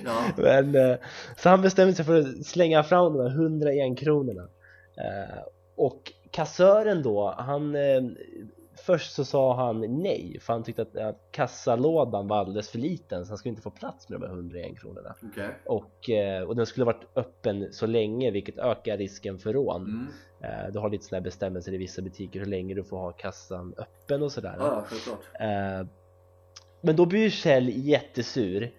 Ja. (laughs) Men, eh, så han bestämde sig för att slänga fram de här 100 enkronorna. Och kassören då, han eh, Först så sa han nej, för han tyckte att, att kassalådan var alldeles för liten så han skulle inte få plats med de här 100 enkronorna. Okej. Och, eh, och den skulle varit öppen så länge vilket ökar risken för rån. Mm. Eh, du har lite sådana bestämmelser i vissa butiker hur länge du får ha kassan öppen och sådär. Ja, men då blir Kjell jättesur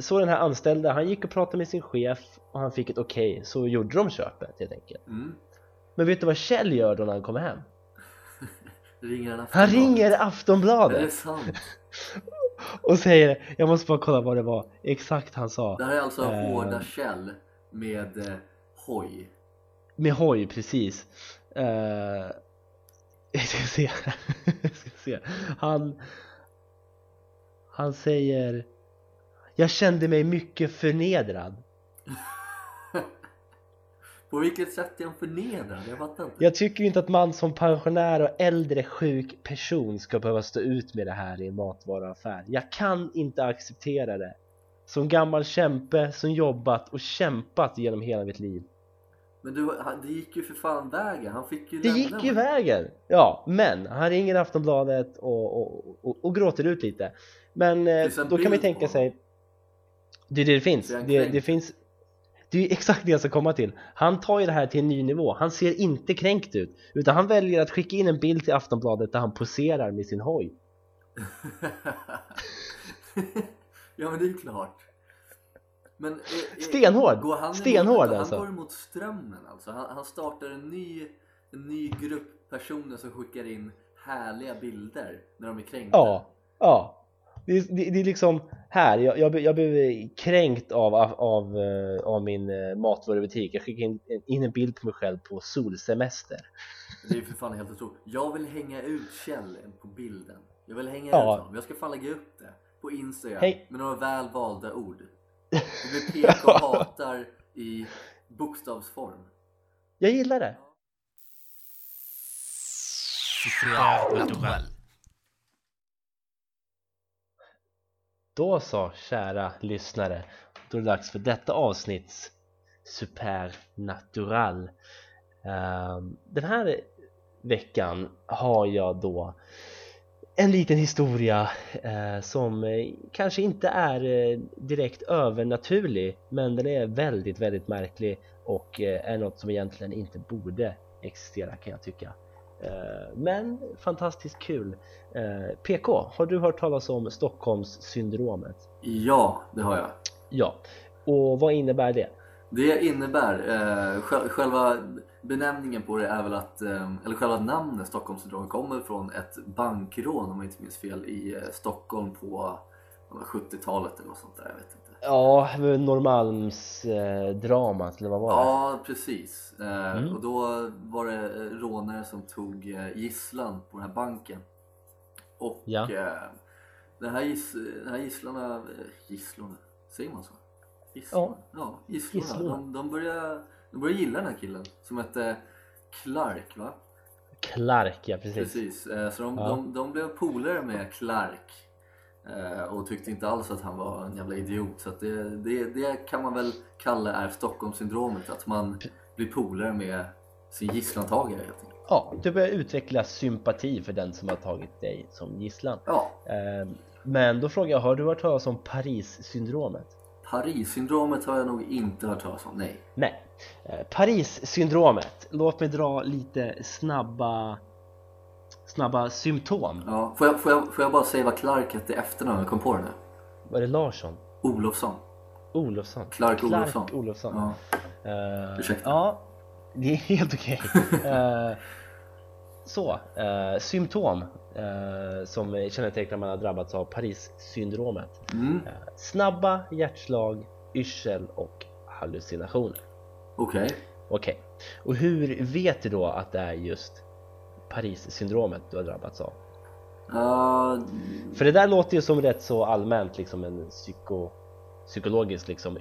Så den här anställda, han gick och pratade med sin chef och han fick ett okej, så gjorde de köpet helt enkelt Mm. Men vet du vad Kjell gör då när han kommer hem? (laughs) Ringer Han Aftonbladet. ringer Är det Aftonbladet sant? (laughs) och säger, jag måste bara kolla vad det var exakt han sa Det här är alltså Eh. Hårda Kjell med eh, hoj. Med hoj, precis uh, (laughs) Jag ska se, jag ska se Han Han säger Jag kände mig mycket förnedrad På vilket sätt är han förnedrad? Jag fattar inte. Jag tycker inte att man som pensionär och äldre sjuk person ska behöva stå ut med det här i en matvaruaffär. Jag kan inte acceptera det. Som gammal kämpe som jobbat och kämpat genom hela mitt liv. Men du, det gick ju för fan vägen. Han fick ju Det lämna gick ju vägen! Ja, men han ringer Aftonbladet och, och, och, och gråter ut lite. Men eh, då kan man tänka sig Det är det det finns. Det, det finns det är ju exakt det jag ska komma till. Han tar ju det här till en ny nivå. Han ser inte kränkt ut. Utan han väljer att skicka in en bild till Aftonbladet där han poserar med sin hoj. (laughs) ja men det är klart. Men, är, är, Stenhård! Går han Stenhård emot, alltså. Han går emot strömmen alltså. Han, han startar en ny, en ny grupp personer som skickar in härliga bilder när de är kränkta. Ja, ja. Det är, det, det är liksom här, jag, jag, jag blev kränkt av, av, eh, av min eh, matvarubutik. Jag skickade in, in en bild på mig själv på solsemester. Det är ju för fan helt otroligt. Jag vill hänga ut Kjell på bilden. Jag vill hänga Ja. ut honom. Jag ska fan lägga upp det på Instagram Hej. med några väl valda ord. (laughs) Det blir PK hatar i bokstavsform. Jag gillar det. Super Då så, kära lyssnare, då är det dags för detta avsnitts Supernatural. Ehm, den här veckan har jag då en liten historia eh, som eh, kanske inte är eh, direkt övernaturlig men den är väldigt, väldigt märklig och är något som egentligen inte borde existera kan jag tycka. Eh, men fantastiskt kul. Eh, PK, har du hört talas om Stockholmssyndromet? Ja, det har jag. Ja, och vad innebär det? Det innebär, eh, själ- själva benämningen på det är väl att, eh, eller själva namnet Stockholmssyndromet kommer från ett bankrån om jag inte minns fel i Stockholm på vad var det, 70-talet eller något sånt där, jag vet inte. Ja, Norrmalmsdramat eh, eller vad var det? Ja, precis. Eh, Mm. Och då var det eh, rånare som tog eh, gisslan på den här banken. Och Ja. eh, den, här giss, den här gisslarna, eh, gisslorna, säger man så? Gisslorna? Ja, gisslorna. Gisslorna. De, de, började, de började gilla den här killen som hette Clark va? Clark, ja precis. Precis. Så de, Ja. de, de blev polare med Clark. Eh, och tyckte inte alls att han var en jävla idiot. Så det, det, det kan man väl kalla är Stockholmssyndromet. Att man blir polare med sin gisslantagare helt enkelt. Ja, du börjar utveckla sympati för den som har tagit dig som gisslan. Ja, Eh, Men då frågar jag, har du hört talas om Paris-syndromet? Paris-syndromet har jag nog inte hört talas om. Nej. Nej. Eh, Paris-syndromet, låt mig dra lite snabba snabba symptom. Ja, får, jag, får, jag, får jag bara säga vad Clark hette efternamn? Jag kom på det nu. Var det Larsson? Olofsson. Olofsson? Clark Olofsson. Clark Olofsson. Ja. Eh, Ursäkta. Ja, (laughs) det är helt okej. (laughs) Eh, så, eh, symptom eh, som kännetecknar man har drabbats av Paris-syndromet. Mm, snabba hjärtslag, yrsel och hallucinationer. Okej. Okej, och hur vet du då att det är just Paris-syndromet du har drabbats av? Uh, För det där låter ju som rätt så allmänt liksom en psyko, psykologisk liksom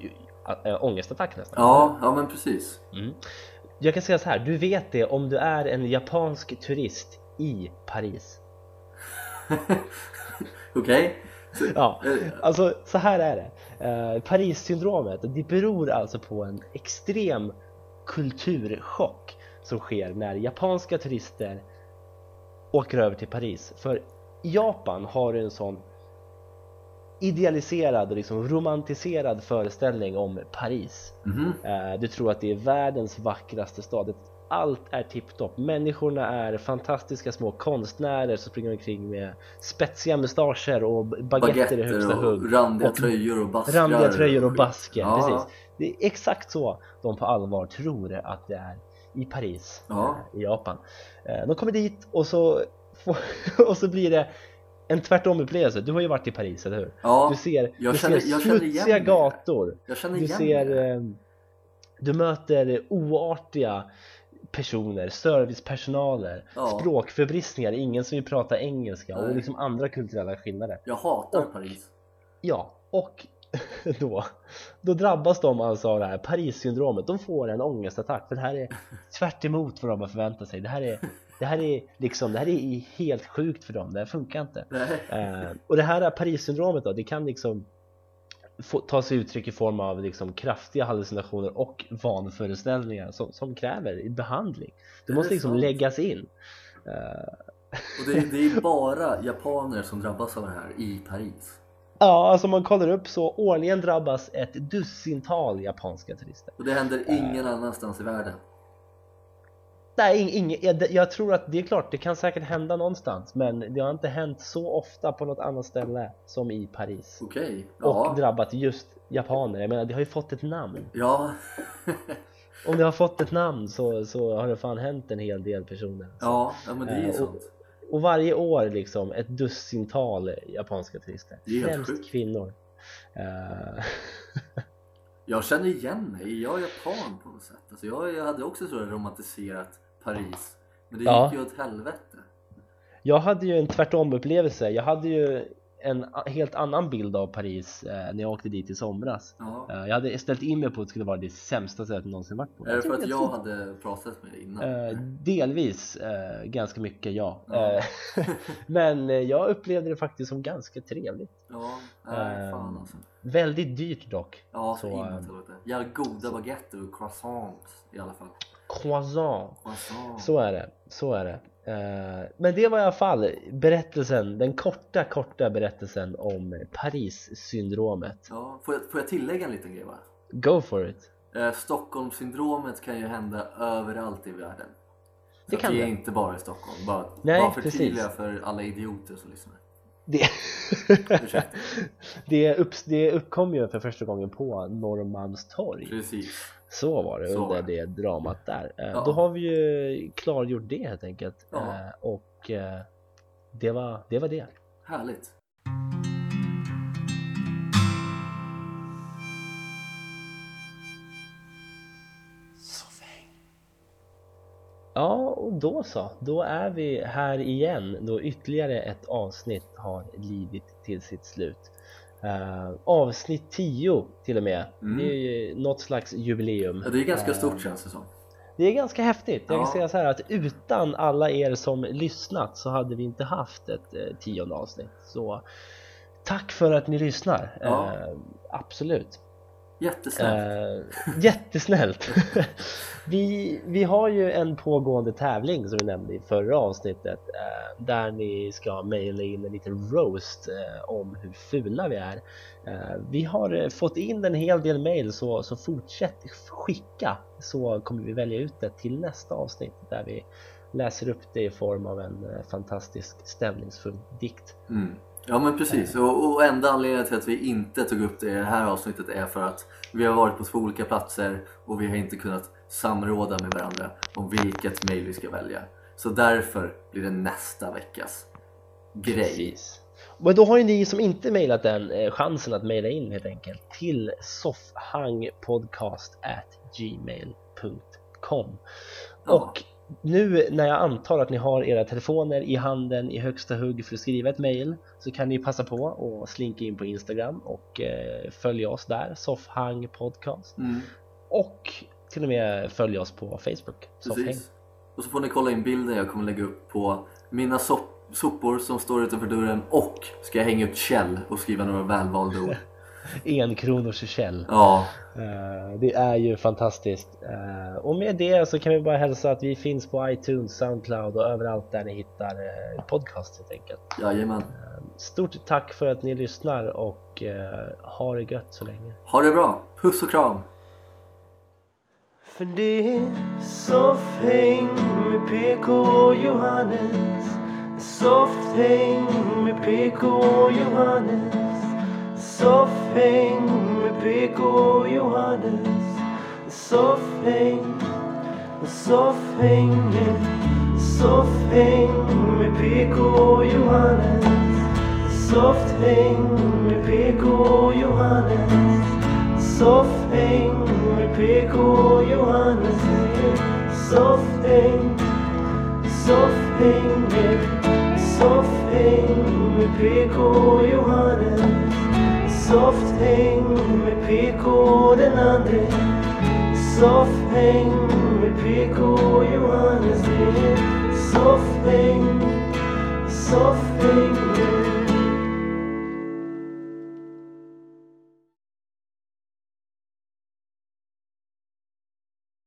ångestattack nästan. ja, ja, men precis. Mm. Jag kan säga så här, du vet det om du är en japansk turist i Paris. (laughs) Okej. Ja, Eh, alltså så här är det. Eh, Paris-syndromet, det beror alltså på en extrem kulturchock som sker när japanska turister åker över till Paris. För Japan har en sån idealiserad och liksom romantiserad föreställning om Paris. mhm. Eh, Du tror att det är världens vackraste stad. Allt är tipptopp. Människorna är fantastiska små konstnärer som springer omkring med spetsiga mustascher och baguetter i högsta och hugg. randiga Och tröjor och baskar. Randiga tröjor och basker, Ja. precis. Det är exakt så de på allvar tror att det är i Paris, Ja. eh, i Japan. Eh, De kommer dit och så, får, (laughs) och så blir det en tvärtom upplevelse. Du har ju varit i Paris, eller hur? Ja, Du ser, jag du känner- ser jag smutsiga gator. jag känner Du igen ser, det. eh, du möter oartiga personer, servicepersonaler, Ja. språkförbristningar, ingen som vill prata engelska och Nej. liksom andra kulturella skillnader. Jag hatar och- Paris. Ja, och (laughs) då, då drabbas de alltså av det här Paris-syndromet. De får en ångestattack för det här är tvärt emot vad de har förväntat sig. Det här är, det här är liksom, det här är helt sjukt för dem. Det här funkar inte. Eh, och det här Paris-syndromet då, det kan liksom få, ta sig uttryck i form av liksom kraftiga hallucinationer och vanföreställningar som, som kräver behandling. Det Är måste liksom sant? läggas in. Eh, Och det, det är (laughs) bara japaner som drabbas av det här i Paris. Ja, alltså om man kollar upp så årligen drabbas ett dussintal japanska turister. Och det händer ingen annanstans i världen. Nej, ing, ing, jag, jag tror att det är klart, det kan säkert hända någonstans men det har inte hänt så ofta på något annat ställe som i Paris. Okej. Och Ja. drabbat just japaner. Jag menar, det har ju fått ett namn. Ja. Om det har fått ett namn så, så har det fan hänt en hel del personer. ja, ja, men det är ju Eh, och- sant. Och varje år liksom ett dussintal japanska turister. Främst kvinnor. Eh, (laughs) Jag känner igen mig. Jag är japan på något sätt. Alltså jag, jag hade också så romantiserat Paris. Men det Ja. gick ju åt helvete. jag hade ju en tvärtom upplevelse. Jag hade ju en helt annan bild av Paris eh, när jag åkte dit i somras. Ja. Eh, jag hade ställt in mig på att det skulle vara det sämsta stället jag någonsin varit på. Är det för att jag hade pratat med dig innan? Eh, delvis, eh, ganska mycket ja. Ja. Eh, (laughs) Men eh, jag upplevde det faktiskt som ganska trevligt. Ja, nej, fan alltså. Väldigt dyrt dock. Ja, så så, helvete. Jävla goda baguetter och croissants i alla fall. Croissant. Croissant. Så är det, så är det. Eh, Men det var i alla fall berättelsen, den korta, korta berättelsen om Paris-syndromet. Ja, får jag, får jag tillägga en liten grej bara? Go for it! Eh, Stockholmssyndromet kan ju hända överallt i världen. Så Det kan det är inte bara i Stockholm. Bara, Nej, bara förtydliga för alla idioter som lyssnar. Det, (laughs) det, upp, det uppkom ju för första gången på Norrmalmstorg. Precis. Så var det Så under var det. det dramat där. Eh, Ja. Då har vi ju klargjort det helt enkelt. Ja. Eh, Och eh, det var det. Var det. Härligt. Ja, och då så. Då är vi här igen då ytterligare ett avsnitt har lidit till sitt slut. Eh, avsnitt 10 till och med. Mm. Det är ju något slags jubileum. Ja, det är ganska Eh, stort känns det som. Det är ganska häftigt. Jag kan Ja. säga så här att utan alla er som lyssnat så hade vi inte haft ett eh, tionde avsnitt. Så tack för att ni lyssnar. Ja. Eh, absolut. Jättesnällt. Eh, jättesnällt. (laughs) vi, vi har ju en pågående tävling som vi nämnde i förra avsnittet eh, där ni ska mejla in en liten roast eh, om hur fula vi är. Eh, vi har eh, fått in en hel del mejl så, så fortsätt skicka så kommer vi välja ut det till nästa avsnitt där vi läser upp det i form av en eh, fantastisk stämningsfull dikt. Mm. Ja men precis och, och enda anledningen till att vi inte tog upp det i det här avsnittet är för att vi har varit på två olika platser och vi har inte kunnat samråda med varandra om vilket mail vi ska välja. Så därför blir det nästa veckas grej. Precis. Men då har ju ni som inte mejlat än eh, chansen att mejla in helt enkelt till soffhangpodcast@gmail.com Ja. Och nu när jag antar att ni har era telefoner i handen i högsta hugg för att skriva ett mejl så kan ni passa på och slinka in på Instagram och eh, följa oss där, Soffhang Podcast Mm, och till och med följa oss på Facebook, Soffhäng. precis. Och så får ni kolla in bilden jag kommer lägga upp på mina sop- sopor som står utanför dörren och ska jag hänga upp Kjell och skriva några välvalda ord. (laughs) (laughs) En kronors Kjell. Ja, Eh, Det är ju fantastiskt. Eh, Och med det så kan vi bara hälsa att vi finns på iTunes, Soundcloud och överallt där ni hittar eh, podcast helt enkelt. jajamän. Stort tack för att ni lyssnar och ha det gött så länge. Ha det bra. Puss och kram. För det är soffhäng med PK och Johannes Soffhäng med PK och Johannes Soffhäng med PK och Johannes. Soffhäng Soffhänget Soffhäng med PK och Johannes. Soffhäng med PK och Johannes. Soffhäng med PK och Johannes. Soffhäng Soffhänget Soffhäng med PK och Johannes soft hang we pick all the nandre soft hang we pick all you want is soft hang soft hang